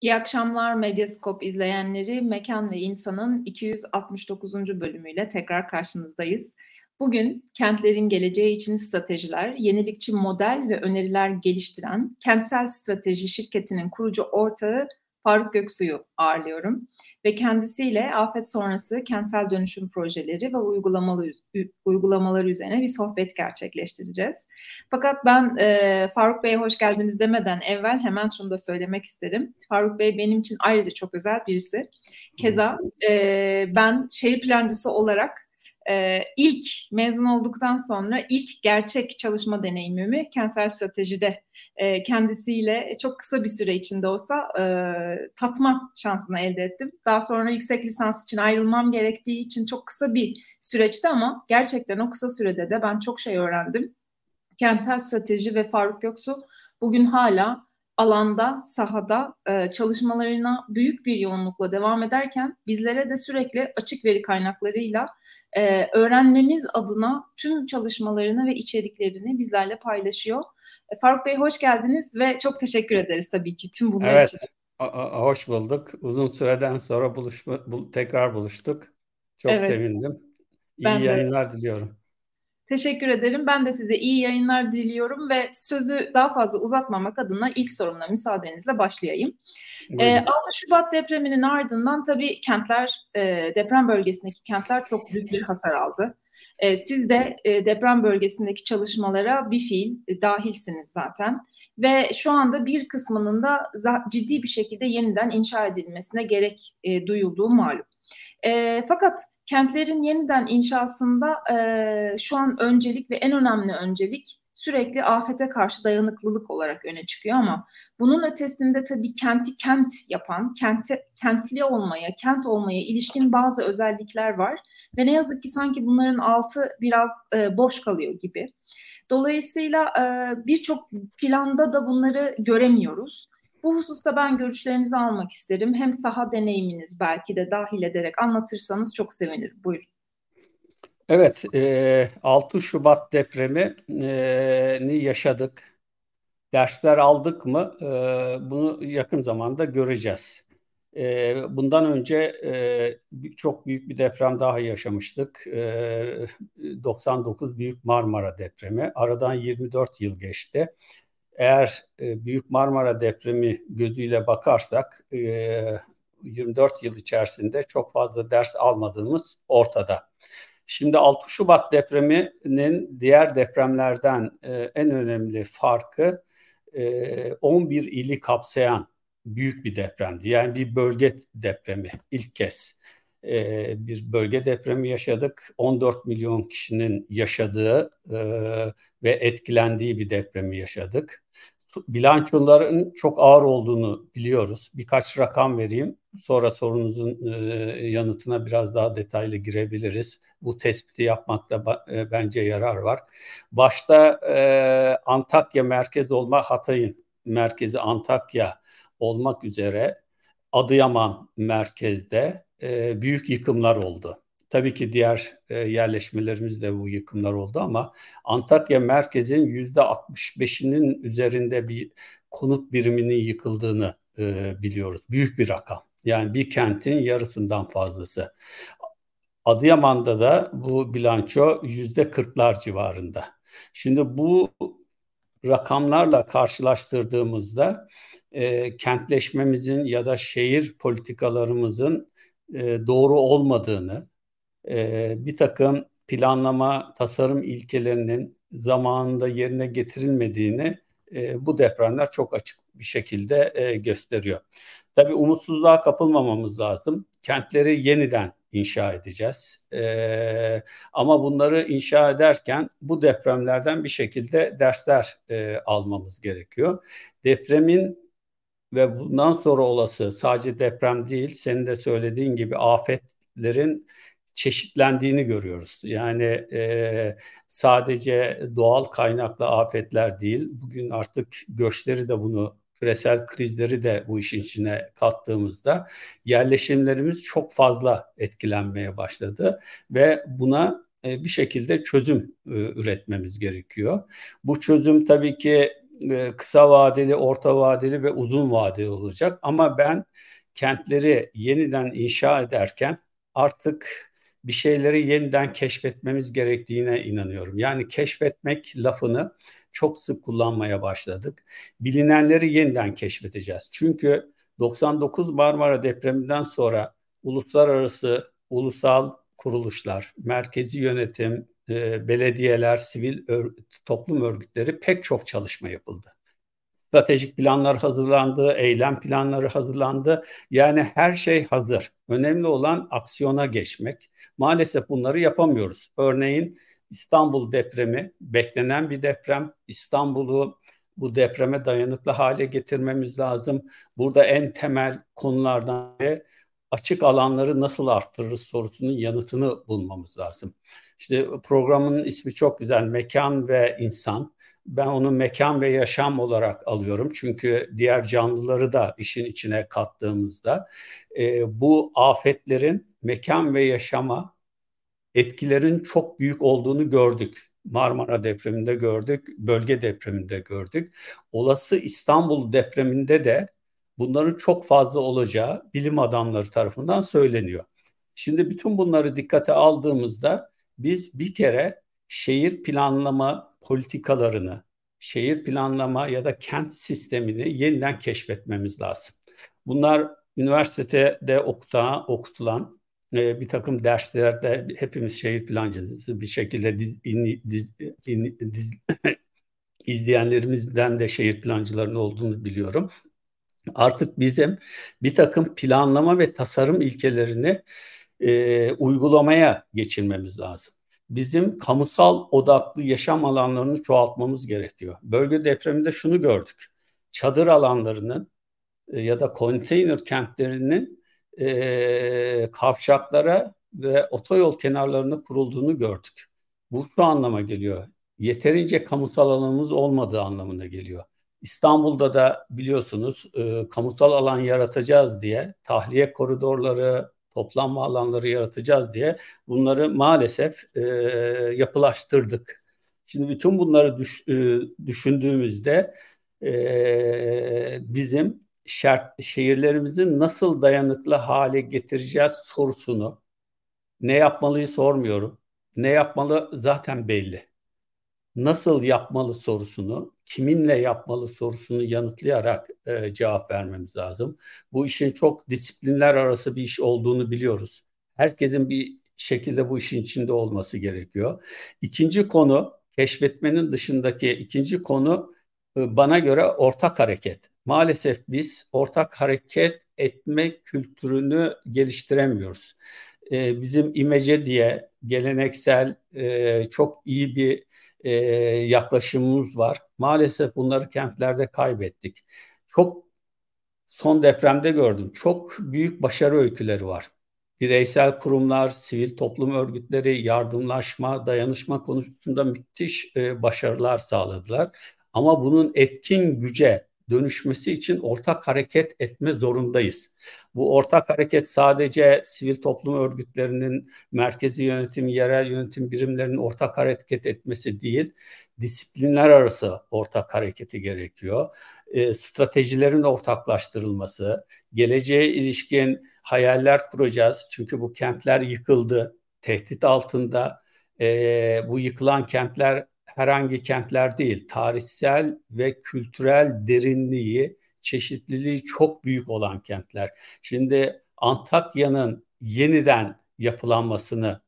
İyi akşamlar Medyaskop izleyenleri. Mekan ve İnsan'ın 269. bölümüyle tekrar karşınızdayız. Bugün kentlerin geleceği için stratejiler, yenilikçi model ve öneriler geliştiren Kentsel Strateji şirketinin kurucu ortağı Faruk Göksu'yu ağırlıyorum ve kendisiyle afet sonrası kentsel dönüşüm projeleri ve uygulamaları, uygulamaları üzerine bir sohbet gerçekleştireceğiz. Fakat ben e, Faruk Bey'e hoş geldiniz demeden evvel hemen şunu da söylemek isterim. Faruk Bey benim için ayrıca çok özel birisi. Keza e, ben şehir plancısı olarak e, ilk mezun olduktan sonra ilk gerçek çalışma deneyimimi kentsel stratejide e, kendisiyle çok kısa bir süre içinde olsa e, tatma şansını elde ettim. Daha sonra yüksek lisans için ayrılmam gerektiği için çok kısa bir süreçti ama gerçekten o kısa sürede de ben çok şey öğrendim. Kentsel strateji ve Faruk Göksu bugün hala alanda, sahada e, çalışmalarına büyük bir yoğunlukla devam ederken bizlere de sürekli açık veri kaynaklarıyla e, öğrenmemiz adına tüm çalışmalarını ve içeriklerini bizlerle paylaşıyor. E, Faruk Bey hoş geldiniz ve çok teşekkür ederiz tabii ki tüm bunlar evet, için. Evet, hoş bulduk. Uzun süreden sonra buluşma, bu, tekrar buluştuk. Çok evet. sevindim. İyi ben yayınlar de. diliyorum. Teşekkür ederim. Ben de size iyi yayınlar diliyorum ve sözü daha fazla uzatmamak adına ilk sorumla müsaadenizle başlayayım. E, 6 Şubat depreminin ardından tabii kentler, e, deprem bölgesindeki kentler çok büyük bir hasar aldı. E, siz de e, deprem bölgesindeki çalışmalara bir fiil e, dahilsiniz zaten ve şu anda bir kısmının da ciddi bir şekilde yeniden inşa edilmesine gerek e, duyulduğu malum. E, fakat kentlerin yeniden inşasında e, şu an öncelik ve en önemli öncelik sürekli afete karşı dayanıklılık olarak öne çıkıyor ama bunun ötesinde tabii kenti kent yapan, kenti, kentli olmaya, kent olmaya ilişkin bazı özellikler var ve ne yazık ki sanki bunların altı biraz e, boş kalıyor gibi. Dolayısıyla e, birçok planda da bunları göremiyoruz. Bu hususta ben görüşlerinizi almak isterim. Hem saha deneyiminiz belki de dahil ederek anlatırsanız çok sevinirim. Buyurun. Evet, e, 6 Şubat depremini yaşadık. Dersler aldık mı? E, bunu yakın zamanda göreceğiz. E, bundan önce e, çok büyük bir deprem daha yaşamıştık. E, 99 Büyük Marmara depremi. Aradan 24 yıl geçti eğer e, Büyük Marmara depremi gözüyle bakarsak e, 24 yıl içerisinde çok fazla ders almadığımız ortada. Şimdi 6 Şubat depreminin diğer depremlerden e, en önemli farkı e, 11 ili kapsayan büyük bir depremdi. Yani bir bölge depremi ilk kez e, bir bölge depremi yaşadık. 14 milyon kişinin yaşadığı e, ve etkilendiği bir depremi yaşadık. Bilançoların çok ağır olduğunu biliyoruz. Birkaç rakam vereyim. Sonra sorunuzun e, yanıtına biraz daha detaylı girebiliriz. Bu tespiti yapmakta e, bence yarar var. Başta e, Antakya merkez olma Hatay'ın merkezi Antakya olmak üzere Adıyaman merkezde e, büyük yıkımlar oldu. Tabii ki diğer e, yerleşmelerimiz de bu yıkımlar oldu ama Antakya merkezin yüzde 65'inin üzerinde bir konut biriminin yıkıldığını e, biliyoruz. Büyük bir rakam. Yani bir kentin yarısından fazlası. Adıyaman'da da bu bilanço yüzde kırklar civarında. Şimdi bu rakamlarla karşılaştırdığımızda e, kentleşmemizin ya da şehir politikalarımızın e, doğru olmadığını, e, bir takım planlama, tasarım ilkelerinin zamanında yerine getirilmediğini e, bu depremler çok açık bir şekilde e, gösteriyor. Tabii umutsuzluğa kapılmamamız lazım. Kentleri yeniden inşa edeceğiz. E, ama bunları inşa ederken bu depremlerden bir şekilde dersler e, almamız gerekiyor. Depremin ve bundan sonra olası sadece deprem değil, senin de söylediğin gibi afetlerin çeşitlendiğini görüyoruz. Yani e, sadece doğal kaynaklı afetler değil, bugün artık göçleri de bunu küresel krizleri de bu işin içine kattığımızda yerleşimlerimiz çok fazla etkilenmeye başladı ve buna e, bir şekilde çözüm e, üretmemiz gerekiyor. Bu çözüm tabii ki e, kısa vadeli, orta vadeli ve uzun vadeli olacak. Ama ben kentleri yeniden inşa ederken artık bir şeyleri yeniden keşfetmemiz gerektiğine inanıyorum. Yani keşfetmek lafını çok sık kullanmaya başladık. Bilinenleri yeniden keşfedeceğiz. Çünkü 99 Marmara depreminden sonra uluslararası, ulusal kuruluşlar, merkezi yönetim, e, belediyeler, sivil ör, toplum örgütleri pek çok çalışma yapıldı. Stratejik planlar hazırlandı, eylem planları hazırlandı. Yani her şey hazır. Önemli olan aksiyona geçmek. Maalesef bunları yapamıyoruz. Örneğin İstanbul depremi beklenen bir deprem. İstanbul'u bu depreme dayanıklı hale getirmemiz lazım. Burada en temel konulardan biri açık alanları nasıl arttırırız sorusunun yanıtını bulmamız lazım. İşte programın ismi çok güzel mekan ve insan. Ben onu mekan ve yaşam olarak alıyorum. Çünkü diğer canlıları da işin içine kattığımızda e, bu afetlerin mekan ve yaşama etkilerin çok büyük olduğunu gördük. Marmara depreminde gördük, bölge depreminde gördük. Olası İstanbul depreminde de bunların çok fazla olacağı bilim adamları tarafından söyleniyor. Şimdi bütün bunları dikkate aldığımızda biz bir kere şehir planlama politikalarını, şehir planlama ya da kent sistemini yeniden keşfetmemiz lazım. Bunlar üniversitede okutan, okutulan e, bir takım derslerde hepimiz şehir plancısı bir şekilde diz, in, diz, in, diz, izleyenlerimizden de şehir plancılarının olduğunu biliyorum. Artık bizim bir takım planlama ve tasarım ilkelerini e, uygulamaya geçirmemiz lazım. Bizim kamusal odaklı yaşam alanlarını çoğaltmamız gerekiyor. Bölge depreminde şunu gördük. Çadır alanlarının e, ya da konteyner kentlerinin e, kavşaklara ve otoyol kenarlarına kurulduğunu gördük. Bu şu anlama geliyor. Yeterince kamusal alanımız olmadığı anlamına geliyor. İstanbul'da da biliyorsunuz e, kamusal alan yaratacağız diye tahliye koridorları, toplanma alanları yaratacağız diye bunları maalesef e, yapılaştırdık. Şimdi bütün bunları düş, e, düşündüğümüzde e, bizim şart, şehirlerimizi nasıl dayanıklı hale getireceğiz sorusunu ne yapmalıyı sormuyorum. Ne yapmalı zaten belli. Nasıl yapmalı sorusunu, kiminle yapmalı sorusunu yanıtlayarak e, cevap vermemiz lazım. Bu işin çok disiplinler arası bir iş olduğunu biliyoruz. Herkesin bir şekilde bu işin içinde olması gerekiyor. İkinci konu keşfetmenin dışındaki ikinci konu e, bana göre ortak hareket. Maalesef biz ortak hareket etme kültürünü geliştiremiyoruz. E, bizim imece diye geleneksel e, çok iyi bir e, yaklaşımımız var. Maalesef bunları kentlerde kaybettik. Çok son depremde gördüm. Çok büyük başarı öyküleri var. Bireysel kurumlar, sivil toplum örgütleri yardımlaşma, dayanışma konusunda müthiş e, başarılar sağladılar. Ama bunun etkin güce dönüşmesi için ortak hareket etme zorundayız. Bu ortak hareket sadece sivil toplum örgütlerinin, merkezi yönetim, yerel yönetim birimlerinin ortak hareket etmesi değil, disiplinler arası ortak hareketi gerekiyor. E, stratejilerin ortaklaştırılması, geleceğe ilişkin hayaller kuracağız. Çünkü bu kentler yıkıldı, tehdit altında. E, bu yıkılan kentler herhangi kentler değil, tarihsel ve kültürel derinliği, çeşitliliği çok büyük olan kentler. Şimdi Antakya'nın yeniden yapılanmasını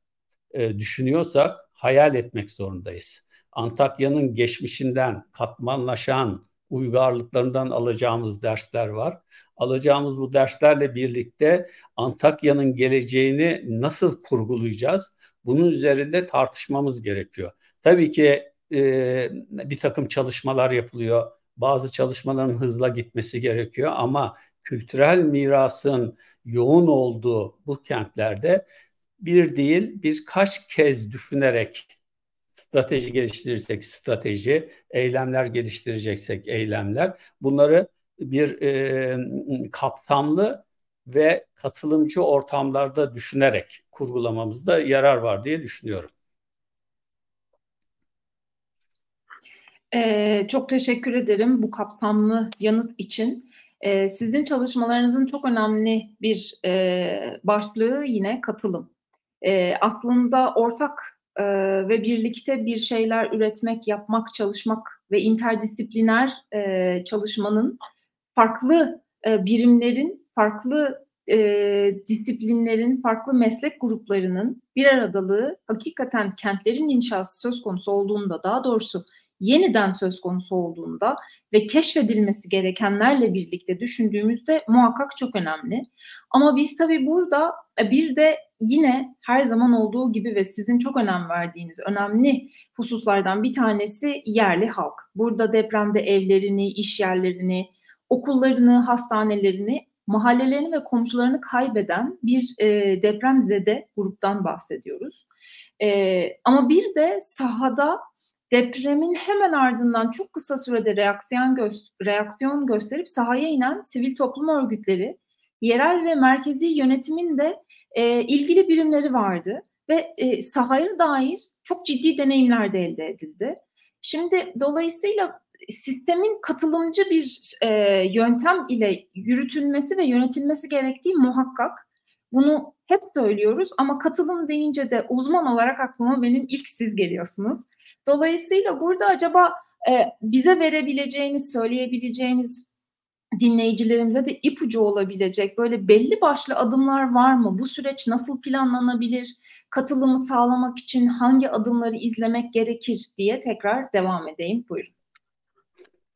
e, düşünüyorsak hayal etmek zorundayız. Antakya'nın geçmişinden katmanlaşan uygarlıklarından alacağımız dersler var. Alacağımız bu derslerle birlikte Antakya'nın geleceğini nasıl kurgulayacağız? Bunun üzerinde tartışmamız gerekiyor. Tabii ki e, bir takım çalışmalar yapılıyor. Bazı çalışmaların hızla gitmesi gerekiyor ama kültürel mirasın yoğun olduğu bu kentlerde bir değil birkaç kez düşünerek strateji geliştirirsek strateji, eylemler geliştireceksek eylemler bunları bir e, kapsamlı ve katılımcı ortamlarda düşünerek kurgulamamızda yarar var diye düşünüyorum. Ee, çok teşekkür ederim bu kapsamlı yanıt için. Ee, sizin çalışmalarınızın çok önemli bir e, başlığı yine katılım. Ee, aslında ortak e, ve birlikte bir şeyler üretmek, yapmak, çalışmak ve interdisipliner e, çalışmanın farklı e, birimlerin, farklı e, disiplinlerin, farklı meslek gruplarının bir aradalığı hakikaten kentlerin inşası söz konusu olduğunda daha doğrusu yeniden söz konusu olduğunda ve keşfedilmesi gerekenlerle birlikte düşündüğümüzde muhakkak çok önemli. Ama biz tabii burada e, bir de yine her zaman olduğu gibi ve sizin çok önem verdiğiniz önemli hususlardan bir tanesi yerli halk. Burada depremde evlerini, iş yerlerini, okullarını, hastanelerini, mahallelerini ve komşularını kaybeden bir e, depremzede gruptan bahsediyoruz. E, ama bir de sahada depremin hemen ardından çok kısa sürede reaksiyon, gö- reaksiyon gösterip sahaya inen sivil toplum örgütleri, yerel ve merkezi yönetimin de e, ilgili birimleri vardı ve e, sahaya dair çok ciddi deneyimler de elde edildi. Şimdi dolayısıyla sistemin katılımcı bir e, yöntem ile yürütülmesi ve yönetilmesi gerektiği muhakkak. Bunu hep söylüyoruz ama katılım deyince de uzman olarak aklıma benim ilk siz geliyorsunuz. Dolayısıyla burada acaba e, bize verebileceğiniz, söyleyebileceğiniz dinleyicilerimize de ipucu olabilecek böyle belli başlı adımlar var mı? Bu süreç nasıl planlanabilir? Katılımı sağlamak için hangi adımları izlemek gerekir diye tekrar devam edeyim. Buyurun.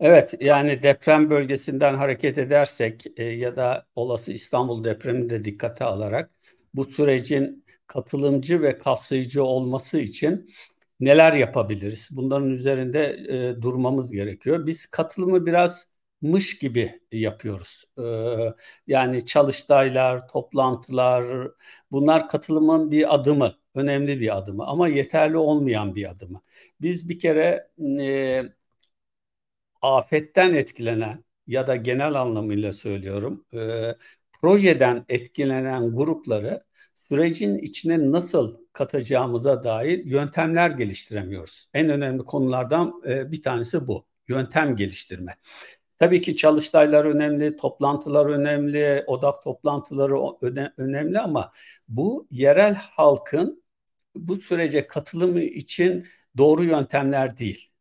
Evet, yani deprem bölgesinden hareket edersek e, ya da olası İstanbul depremini de dikkate alarak bu sürecin katılımcı ve kapsayıcı olması için neler yapabiliriz? Bunların üzerinde e, durmamız gerekiyor. Biz katılımı biraz mış gibi yapıyoruz. E, yani çalıştaylar, toplantılar, bunlar katılımın bir adımı, önemli bir adımı ama yeterli olmayan bir adımı. Biz bir kere e, afetten etkilenen ya da genel anlamıyla söylüyorum e, projeden etkilenen grupları sürecin içine nasıl katacağımıza dair yöntemler geliştiremiyoruz. En önemli konulardan e, bir tanesi bu. Yöntem geliştirme. Tabii ki çalıştaylar önemli, toplantılar önemli, odak toplantıları önemli ama bu yerel halkın bu sürece katılımı için doğru yöntemler değil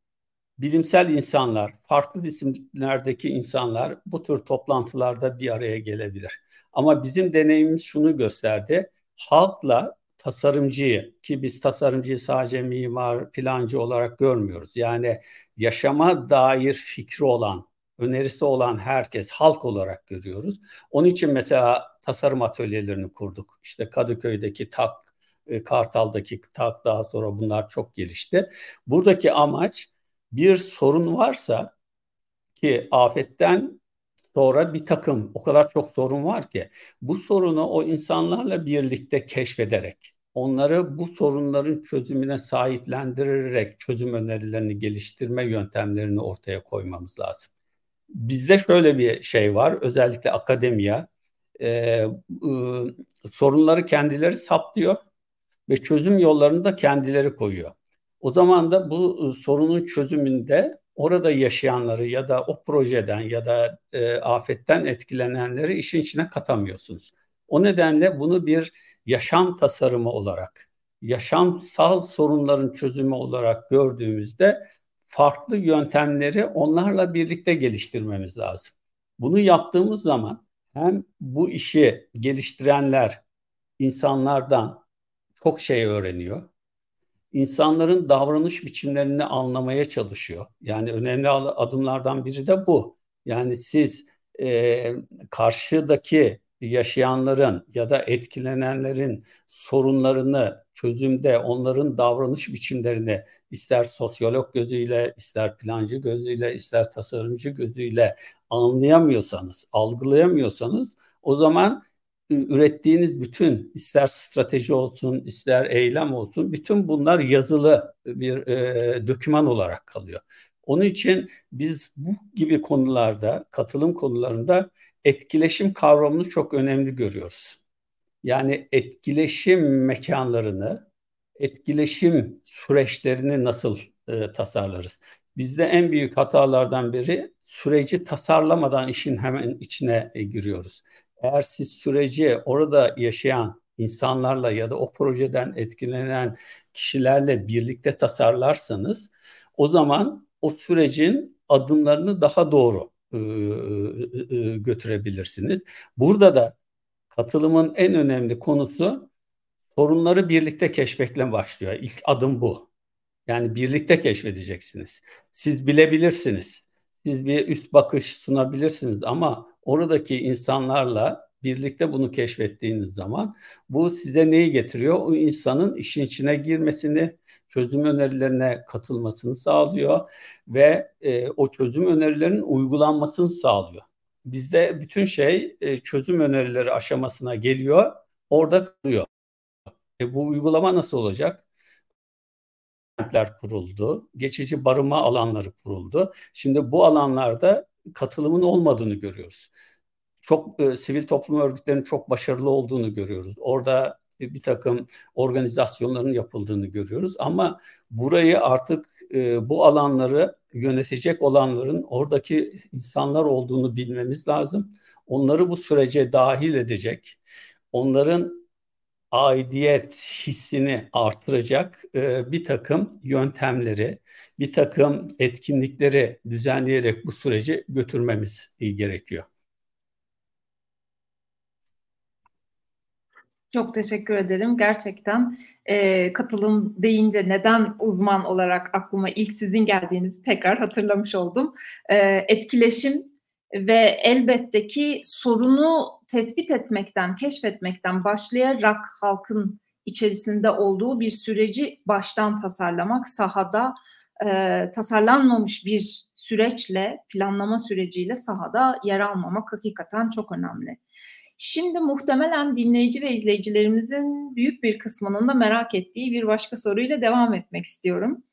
bilimsel insanlar, farklı disiplinlerdeki insanlar bu tür toplantılarda bir araya gelebilir. Ama bizim deneyimimiz şunu gösterdi. Halkla tasarımcıyı ki biz tasarımcıyı sadece mimar, plancı olarak görmüyoruz. Yani yaşama dair fikri olan, önerisi olan herkes halk olarak görüyoruz. Onun için mesela tasarım atölyelerini kurduk. İşte Kadıköy'deki TAK, e, Kartal'daki TAK daha sonra bunlar çok gelişti. Buradaki amaç bir sorun varsa ki afetten sonra bir takım o kadar çok sorun var ki bu sorunu o insanlarla birlikte keşfederek onları bu sorunların çözümüne sahiplendirerek çözüm önerilerini geliştirme yöntemlerini ortaya koymamız lazım. Bizde şöyle bir şey var özellikle akademiya e, e, sorunları kendileri saplıyor ve çözüm yollarını da kendileri koyuyor. O zaman da bu ıı, sorunun çözümünde orada yaşayanları ya da o projeden ya da e, afetten etkilenenleri işin içine katamıyorsunuz. O nedenle bunu bir yaşam tasarımı olarak, yaşamsal sorunların çözümü olarak gördüğümüzde farklı yöntemleri onlarla birlikte geliştirmemiz lazım. Bunu yaptığımız zaman hem bu işi geliştirenler insanlardan çok şey öğreniyor insanların davranış biçimlerini anlamaya çalışıyor. Yani önemli adımlardan biri de bu. Yani siz e, karşıdaki yaşayanların ya da etkilenenlerin sorunlarını çözümde onların davranış biçimlerini ister sosyolog gözüyle, ister plancı gözüyle, ister tasarımcı gözüyle anlayamıyorsanız, algılayamıyorsanız o zaman ürettiğiniz bütün ister strateji olsun ister eylem olsun bütün bunlar yazılı bir e, doküman olarak kalıyor. Onun için biz bu gibi konularda katılım konularında etkileşim kavramını çok önemli görüyoruz. Yani etkileşim mekanlarını, etkileşim süreçlerini nasıl e, tasarlarız? Bizde en büyük hatalardan biri süreci tasarlamadan işin hemen içine e, giriyoruz. Eğer siz süreci orada yaşayan insanlarla ya da o projeden etkilenen kişilerle birlikte tasarlarsanız o zaman o sürecin adımlarını daha doğru e, e, götürebilirsiniz. Burada da katılımın en önemli konusu sorunları birlikte keşfekle başlıyor. İlk adım bu. Yani birlikte keşfedeceksiniz. Siz bilebilirsiniz. Siz bir üst bakış sunabilirsiniz ama oradaki insanlarla birlikte bunu keşfettiğiniz zaman bu size neyi getiriyor? O insanın işin içine girmesini, çözüm önerilerine katılmasını sağlıyor ve e, o çözüm önerilerinin uygulanmasını sağlıyor. Bizde bütün şey e, çözüm önerileri aşamasına geliyor, orada kalıyor. E, bu uygulama nasıl olacak? kentler kuruldu, geçici barınma alanları kuruldu. Şimdi bu alanlarda katılımın olmadığını görüyoruz. Çok e, sivil toplum örgütlerinin çok başarılı olduğunu görüyoruz. Orada bir takım organizasyonların yapıldığını görüyoruz. Ama burayı artık e, bu alanları yönetecek olanların oradaki insanlar olduğunu bilmemiz lazım. Onları bu sürece dahil edecek, onların aidiyet hissini artıracak e, bir takım yöntemleri, bir takım etkinlikleri düzenleyerek bu süreci götürmemiz gerekiyor. Çok teşekkür ederim. Gerçekten e, katılım deyince neden uzman olarak aklıma ilk sizin geldiğinizi tekrar hatırlamış oldum. E, etkileşim ve elbette ki sorunu tespit etmekten, keşfetmekten başlayarak halkın içerisinde olduğu bir süreci baştan tasarlamak, sahada e, tasarlanmamış bir süreçle, planlama süreciyle sahada yer almamak hakikaten çok önemli. Şimdi muhtemelen dinleyici ve izleyicilerimizin büyük bir kısmının da merak ettiği bir başka soruyla devam etmek istiyorum.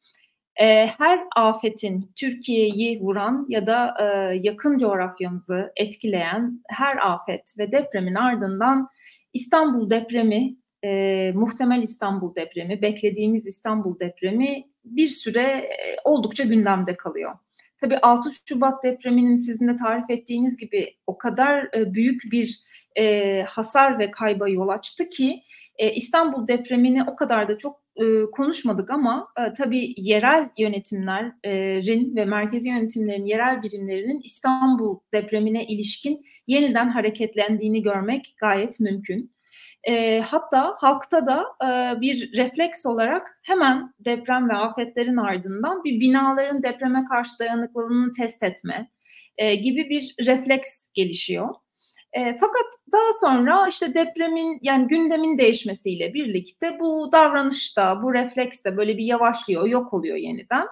Ee, her afetin Türkiye'yi vuran ya da e, yakın coğrafyamızı etkileyen her afet ve depremin ardından İstanbul depremi, e, muhtemel İstanbul depremi, beklediğimiz İstanbul depremi bir süre e, oldukça gündemde kalıyor. Tabii 6 Şubat depreminin sizin de tarif ettiğiniz gibi o kadar büyük bir hasar ve kayba yol açtı ki İstanbul depremini o kadar da çok e, konuşmadık ama e, tabii yerel yönetimlerin ve merkezi yönetimlerin yerel birimlerinin İstanbul depremine ilişkin yeniden hareketlendiğini görmek gayet mümkün. E, hatta halkta da e, bir refleks olarak hemen deprem ve afetlerin ardından bir binaların depreme karşı dayanıklılığını test etme e, gibi bir refleks gelişiyor. E, fakat daha sonra işte depremin yani gündemin değişmesiyle birlikte bu davranış da bu refleks de böyle bir yavaşlıyor, yok oluyor yeniden.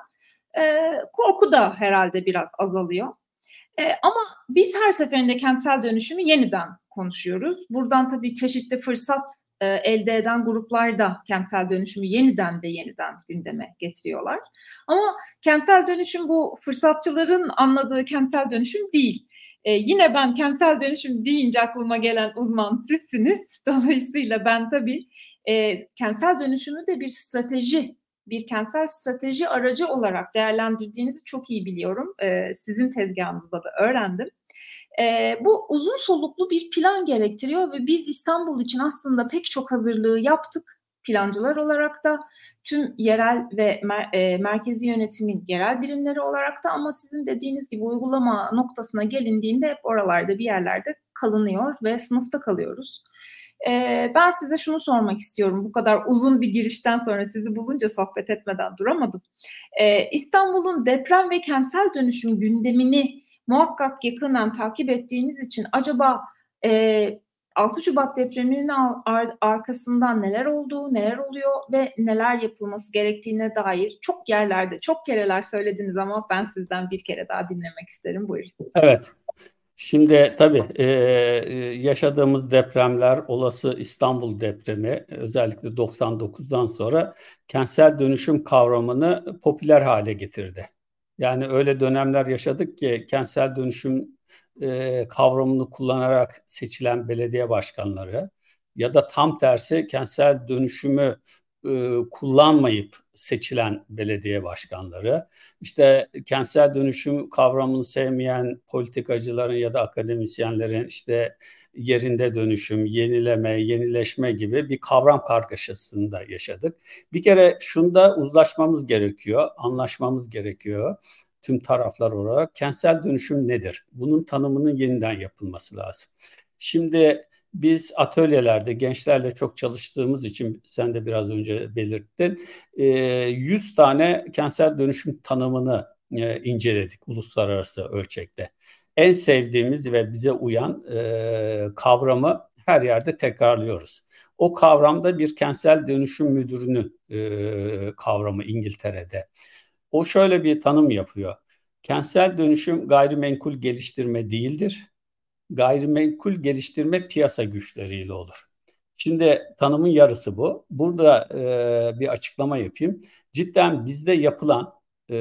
E, korku da herhalde biraz azalıyor. E, ama biz her seferinde kentsel dönüşümü yeniden konuşuyoruz. Buradan tabii çeşitli fırsat e, elde eden gruplar da kentsel dönüşümü yeniden ve yeniden gündeme getiriyorlar. Ama kentsel dönüşüm bu fırsatçıların anladığı kentsel dönüşüm değil. E, yine ben kentsel dönüşüm deyince aklıma gelen uzman sizsiniz. Dolayısıyla ben tabii e, kentsel dönüşümü de bir strateji, bir kentsel strateji aracı olarak değerlendirdiğinizi çok iyi biliyorum. E, sizin tezgahınızda da öğrendim. E, bu uzun soluklu bir plan gerektiriyor ve biz İstanbul için aslında pek çok hazırlığı yaptık plancılar olarak da tüm yerel ve mer, e, merkezi yönetimin yerel birimleri olarak da ama sizin dediğiniz gibi uygulama noktasına gelindiğinde hep oralarda bir yerlerde kalınıyor ve sınıfta kalıyoruz. E, ben size şunu sormak istiyorum. Bu kadar uzun bir girişten sonra sizi bulunca sohbet etmeden duramadım. E, İstanbul'un deprem ve kentsel dönüşüm gündemini muhakkak yakından takip ettiğiniz için acaba e, 6 Şubat depreminin ar- arkasından neler olduğu, neler oluyor ve neler yapılması gerektiğine dair çok yerlerde, çok kereler söylediniz ama ben sizden bir kere daha dinlemek isterim. Buyurun. Evet. Şimdi tabii e, yaşadığımız depremler, olası İstanbul depremi özellikle 99'dan sonra kentsel dönüşüm kavramını popüler hale getirdi. Yani öyle dönemler yaşadık ki kentsel dönüşüm e, kavramını kullanarak seçilen belediye başkanları ya da tam tersi kentsel dönüşümü e, kullanmayıp seçilen belediye başkanları, işte kentsel dönüşüm kavramını sevmeyen politikacıların ya da akademisyenlerin işte yerinde dönüşüm, yenileme, yenileşme gibi bir kavram kargaşasında yaşadık. Bir kere şunda uzlaşmamız gerekiyor, anlaşmamız gerekiyor tüm taraflar olarak. Kentsel dönüşüm nedir? Bunun tanımının yeniden yapılması lazım. Şimdi biz atölyelerde gençlerle çok çalıştığımız için sen de biraz önce belirttin. 100 tane kentsel dönüşüm tanımını inceledik uluslararası ölçekte. En sevdiğimiz ve bize uyan kavramı her yerde tekrarlıyoruz. O kavramda bir kentsel dönüşüm müdürünün kavramı İngiltere'de. O şöyle bir tanım yapıyor. Kentsel dönüşüm gayrimenkul geliştirme değildir gayrimenkul geliştirme piyasa güçleriyle olur. Şimdi tanımın yarısı bu. Burada e, bir açıklama yapayım. Cidden bizde yapılan e,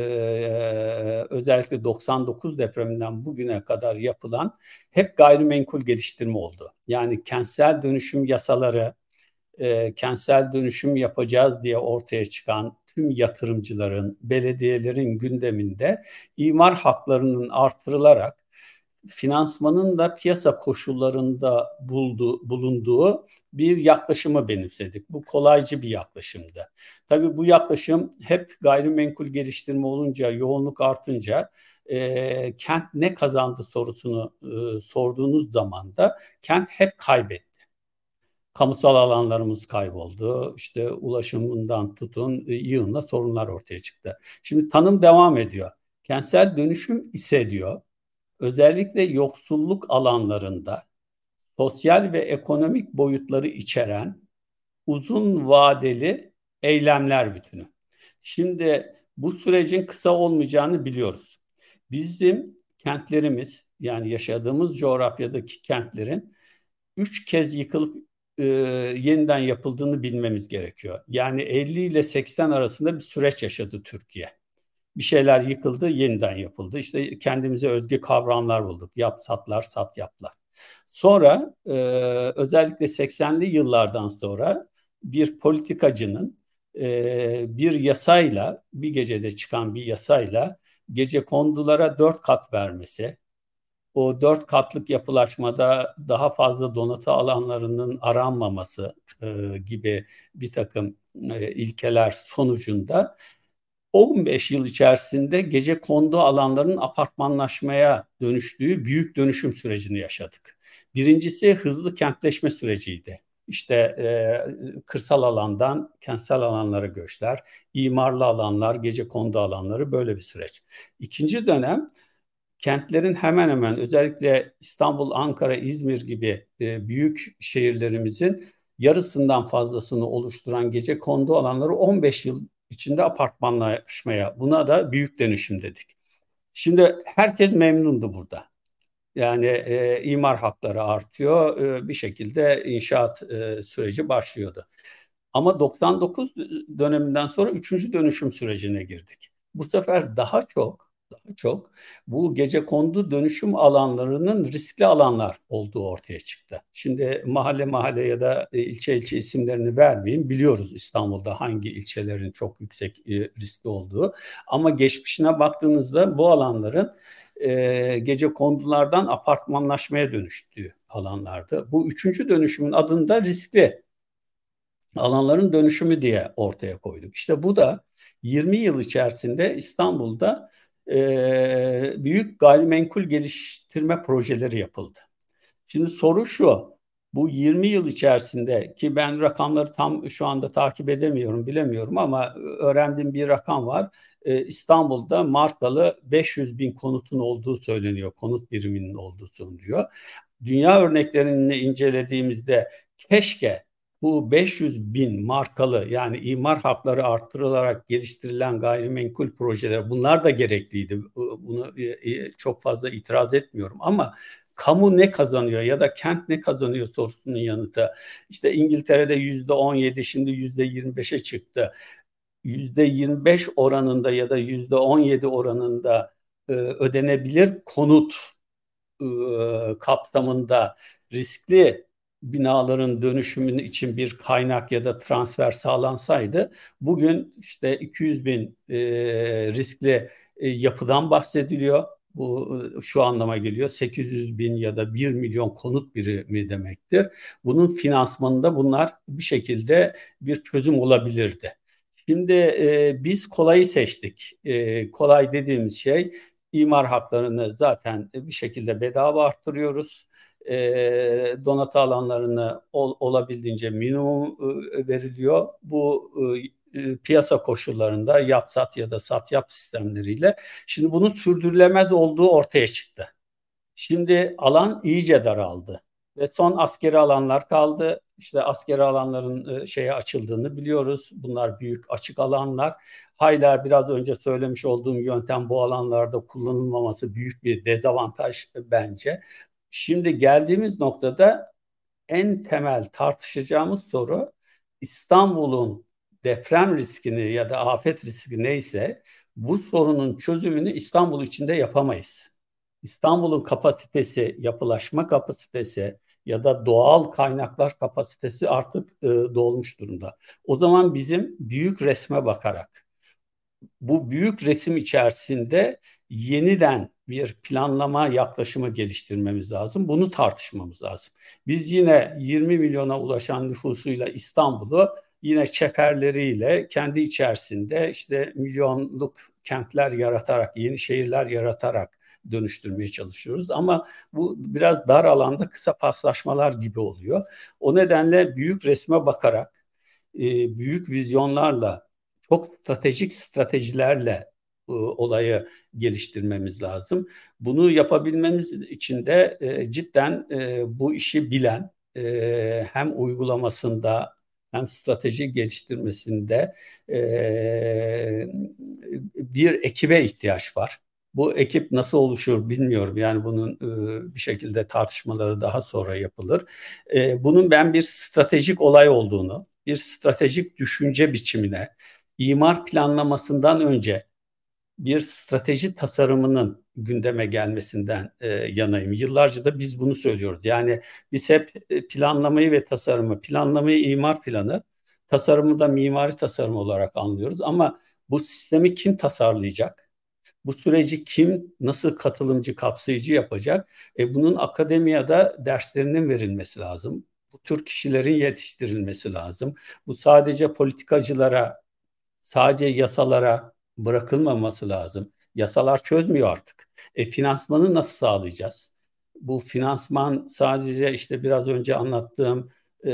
özellikle 99 depreminden bugüne kadar yapılan hep gayrimenkul geliştirme oldu. Yani kentsel dönüşüm yasaları, e, kentsel dönüşüm yapacağız diye ortaya çıkan tüm yatırımcıların, belediyelerin gündeminde imar haklarının artırılarak finansmanın da piyasa koşullarında buldu, bulunduğu bir yaklaşımı benimsedik. Bu kolaycı bir yaklaşımdı. Tabii bu yaklaşım hep gayrimenkul geliştirme olunca, yoğunluk artınca e, kent ne kazandı sorusunu e, sorduğunuz zaman da kent hep kaybetti. Kamusal alanlarımız kayboldu. İşte ulaşımından tutun e, yığınla sorunlar ortaya çıktı. Şimdi tanım devam ediyor. Kentsel dönüşüm ise diyor özellikle yoksulluk alanlarında sosyal ve ekonomik boyutları içeren uzun vadeli eylemler bütünü. Şimdi bu sürecin kısa olmayacağını biliyoruz. Bizim kentlerimiz yani yaşadığımız coğrafyadaki kentlerin üç kez yıkılıp e, yeniden yapıldığını bilmemiz gerekiyor. Yani 50 ile 80 arasında bir süreç yaşadı Türkiye bir şeyler yıkıldı, yeniden yapıldı. İşte kendimize özgü kavramlar bulduk. Yap, satlar, sat, yaplar. Sonra e, özellikle 80'li yıllardan sonra bir politikacının e, bir yasayla, bir gecede çıkan bir yasayla gece kondulara dört kat vermesi, o dört katlık yapılaşmada daha fazla donatı alanlarının aranmaması e, gibi bir takım e, ilkeler sonucunda 15 yıl içerisinde gece kondu alanların apartmanlaşmaya dönüştüğü büyük dönüşüm sürecini yaşadık. Birincisi hızlı kentleşme süreciydi. İşte e, kırsal alandan kentsel alanlara göçler, imarlı alanlar, gece kondu alanları böyle bir süreç. İkinci dönem kentlerin hemen hemen özellikle İstanbul, Ankara, İzmir gibi e, büyük şehirlerimizin yarısından fazlasını oluşturan gece kondu alanları 15 yıl içinde apartmanlaşmaya. Buna da büyük dönüşüm dedik. Şimdi herkes memnundu burada. Yani e, imar hakları artıyor, e, bir şekilde inşaat e, süreci başlıyordu. Ama 99 döneminden sonra üçüncü dönüşüm sürecine girdik. Bu sefer daha çok daha çok bu gece kondu dönüşüm alanlarının riskli alanlar olduğu ortaya çıktı. Şimdi mahalle mahalle ya da e, ilçe ilçe isimlerini vermeyeyim. Biliyoruz İstanbul'da hangi ilçelerin çok yüksek e, riskli olduğu. Ama geçmişine baktığınızda bu alanların e, gece kondulardan apartmanlaşmaya dönüştüğü alanlardı. Bu üçüncü dönüşümün adında riskli alanların dönüşümü diye ortaya koyduk. İşte bu da 20 yıl içerisinde İstanbul'da e, büyük gayrimenkul geliştirme projeleri yapıldı. Şimdi soru şu, bu 20 yıl içerisinde ki ben rakamları tam şu anda takip edemiyorum, bilemiyorum ama öğrendiğim bir rakam var. Ee, İstanbul'da markalı 500 bin konutun olduğu söyleniyor, konut biriminin olduğu söyleniyor. Dünya örneklerini incelediğimizde keşke bu 500 bin markalı yani imar hakları arttırılarak geliştirilen gayrimenkul projeler bunlar da gerekliydi. Bunu e, e, çok fazla itiraz etmiyorum ama kamu ne kazanıyor ya da kent ne kazanıyor sorusunun yanıtı. İşte İngiltere'de yüzde 17 şimdi yüzde 25'e çıktı. Yüzde 25 oranında ya da yüzde 17 oranında e, ödenebilir konut kapsamında riskli binaların dönüşümünün için bir kaynak ya da transfer sağlansaydı bugün işte 200 bin e, riskli e, yapıdan bahsediliyor. Bu şu anlama geliyor 800 bin ya da 1 milyon konut birimi demektir. Bunun finansmanında bunlar bir şekilde bir çözüm olabilirdi. Şimdi e, biz kolayı seçtik. E, kolay dediğimiz şey imar haklarını zaten bir şekilde bedava arttırıyoruz. E, donatı alanlarını ol, olabildiğince minimum e, veriliyor. Bu e, piyasa koşullarında yap sat ya da sat yap sistemleriyle. Şimdi bunun sürdürülemez olduğu ortaya çıktı. Şimdi alan iyice daraldı ve son askeri alanlar kaldı. İşte askeri alanların şeye açıldığını biliyoruz. Bunlar büyük açık alanlar. Hala biraz önce söylemiş olduğum yöntem bu alanlarda kullanılmaması büyük bir dezavantaj bence. Şimdi geldiğimiz noktada en temel tartışacağımız soru İstanbul'un deprem riskini ya da afet riski neyse bu sorunun çözümünü İstanbul içinde yapamayız. İstanbul'un kapasitesi, yapılaşma kapasitesi ya da doğal kaynaklar kapasitesi artık e, dolmuş durumda. O zaman bizim büyük resme bakarak bu büyük resim içerisinde yeniden bir planlama yaklaşımı geliştirmemiz lazım. Bunu tartışmamız lazım. Biz yine 20 milyona ulaşan nüfusuyla İstanbul'u yine çeperleriyle kendi içerisinde işte milyonluk kentler yaratarak, yeni şehirler yaratarak dönüştürmeye çalışıyoruz. Ama bu biraz dar alanda kısa paslaşmalar gibi oluyor. O nedenle büyük resme bakarak, e, büyük vizyonlarla, çok stratejik stratejilerle e, olayı geliştirmemiz lazım. Bunu yapabilmemiz için de e, cidden bu işi bilen, hem uygulamasında hem strateji geliştirmesinde bir ekibe ihtiyaç var. Bu ekip nasıl oluşur bilmiyorum. Yani bunun e, bir şekilde tartışmaları daha sonra yapılır. E, bunun ben bir stratejik olay olduğunu, bir stratejik düşünce biçimine, imar planlamasından önce bir strateji tasarımının gündeme gelmesinden e, yanayım. Yıllarca da biz bunu söylüyoruz. Yani biz hep e, planlamayı ve tasarımı, planlamayı imar planı, tasarımı da mimari tasarım olarak anlıyoruz. Ama bu sistemi kim tasarlayacak? Bu süreci kim nasıl katılımcı, kapsayıcı yapacak? E, bunun akademiyada derslerinin verilmesi lazım. Bu tür kişilerin yetiştirilmesi lazım. Bu sadece politikacılara, sadece yasalara bırakılmaması lazım. Yasalar çözmüyor artık. E, finansmanı nasıl sağlayacağız? Bu finansman sadece işte biraz önce anlattığım e,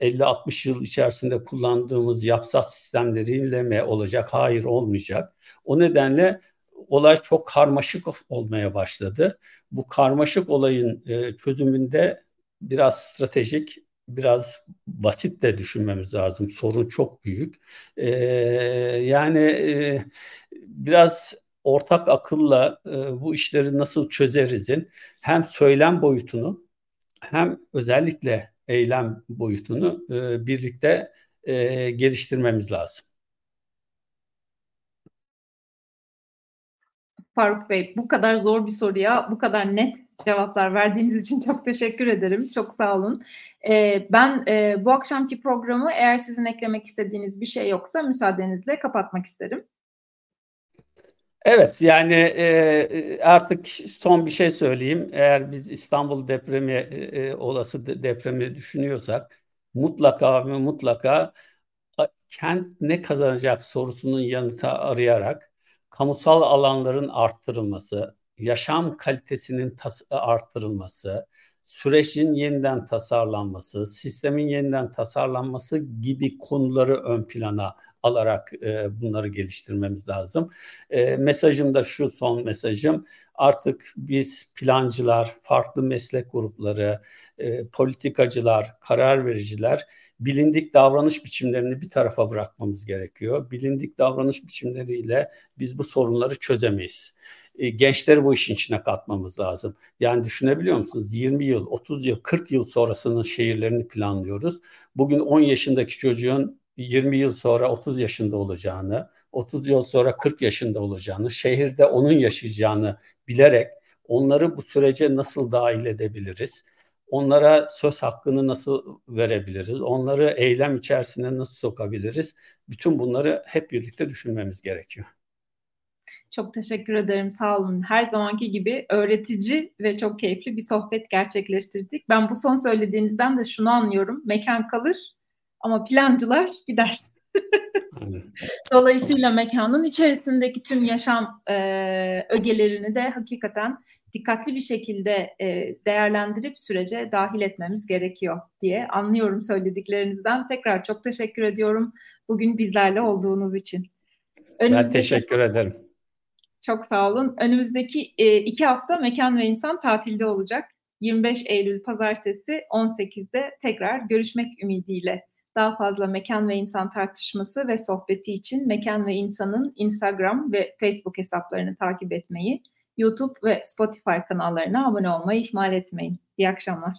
50-60 yıl içerisinde kullandığımız yapsat sistemleriyle mi olacak? Hayır olmayacak. O nedenle olay çok karmaşık olmaya başladı. Bu karmaşık olayın e, çözümünde biraz stratejik, biraz basit de düşünmemiz lazım. Sorun çok büyük. E, yani e, biraz ortak akılla e, bu işleri nasıl çözerizin hem söylem boyutunu hem özellikle eylem boyutunu e, birlikte e, geliştirmemiz lazım. Faruk Bey bu kadar zor bir soruya bu kadar net cevaplar verdiğiniz için çok teşekkür ederim. Çok sağ olun. Ee, ben e, bu akşamki programı eğer sizin eklemek istediğiniz bir şey yoksa müsaadenizle kapatmak isterim. Evet yani e, artık son bir şey söyleyeyim. Eğer biz İstanbul depremi e, olası depremi düşünüyorsak mutlaka ve mutlaka kent ne kazanacak sorusunun yanıtı arayarak kamusal alanların arttırılması, yaşam kalitesinin arttırılması, sürecin yeniden tasarlanması, sistemin yeniden tasarlanması gibi konuları ön plana alarak e, bunları geliştirmemiz lazım. E, mesajım da şu son mesajım. Artık biz plancılar, farklı meslek grupları, e, politikacılar, karar vericiler bilindik davranış biçimlerini bir tarafa bırakmamız gerekiyor. Bilindik davranış biçimleriyle biz bu sorunları çözemeyiz e, gençleri bu işin içine katmamız lazım. Yani düşünebiliyor musunuz? 20 yıl, 30 yıl, 40 yıl sonrasının şehirlerini planlıyoruz. Bugün 10 yaşındaki çocuğun 20 yıl sonra 30 yaşında olacağını, 30 yıl sonra 40 yaşında olacağını, şehirde onun yaşayacağını bilerek onları bu sürece nasıl dahil edebiliriz? onlara söz hakkını nasıl verebiliriz? Onları eylem içerisine nasıl sokabiliriz? Bütün bunları hep birlikte düşünmemiz gerekiyor. Çok teşekkür ederim. Sağ olun. Her zamanki gibi öğretici ve çok keyifli bir sohbet gerçekleştirdik. Ben bu son söylediğinizden de şunu anlıyorum. Mekan kalır ama plancılar gider. Dolayısıyla mekanın içerisindeki tüm yaşam e, ögelerini de hakikaten dikkatli bir şekilde e, değerlendirip sürece dahil etmemiz gerekiyor diye anlıyorum söylediklerinizden. Tekrar çok teşekkür ediyorum bugün bizlerle olduğunuz için. Önümüzdeki... Ben teşekkür ederim. Çok sağ olun. Önümüzdeki e, iki hafta Mekan ve İnsan tatilde olacak. 25 Eylül Pazartesi 18'de tekrar görüşmek ümidiyle daha fazla mekan ve insan tartışması ve sohbeti için Mekan ve İnsan'ın Instagram ve Facebook hesaplarını takip etmeyi, YouTube ve Spotify kanallarına abone olmayı ihmal etmeyin. İyi akşamlar.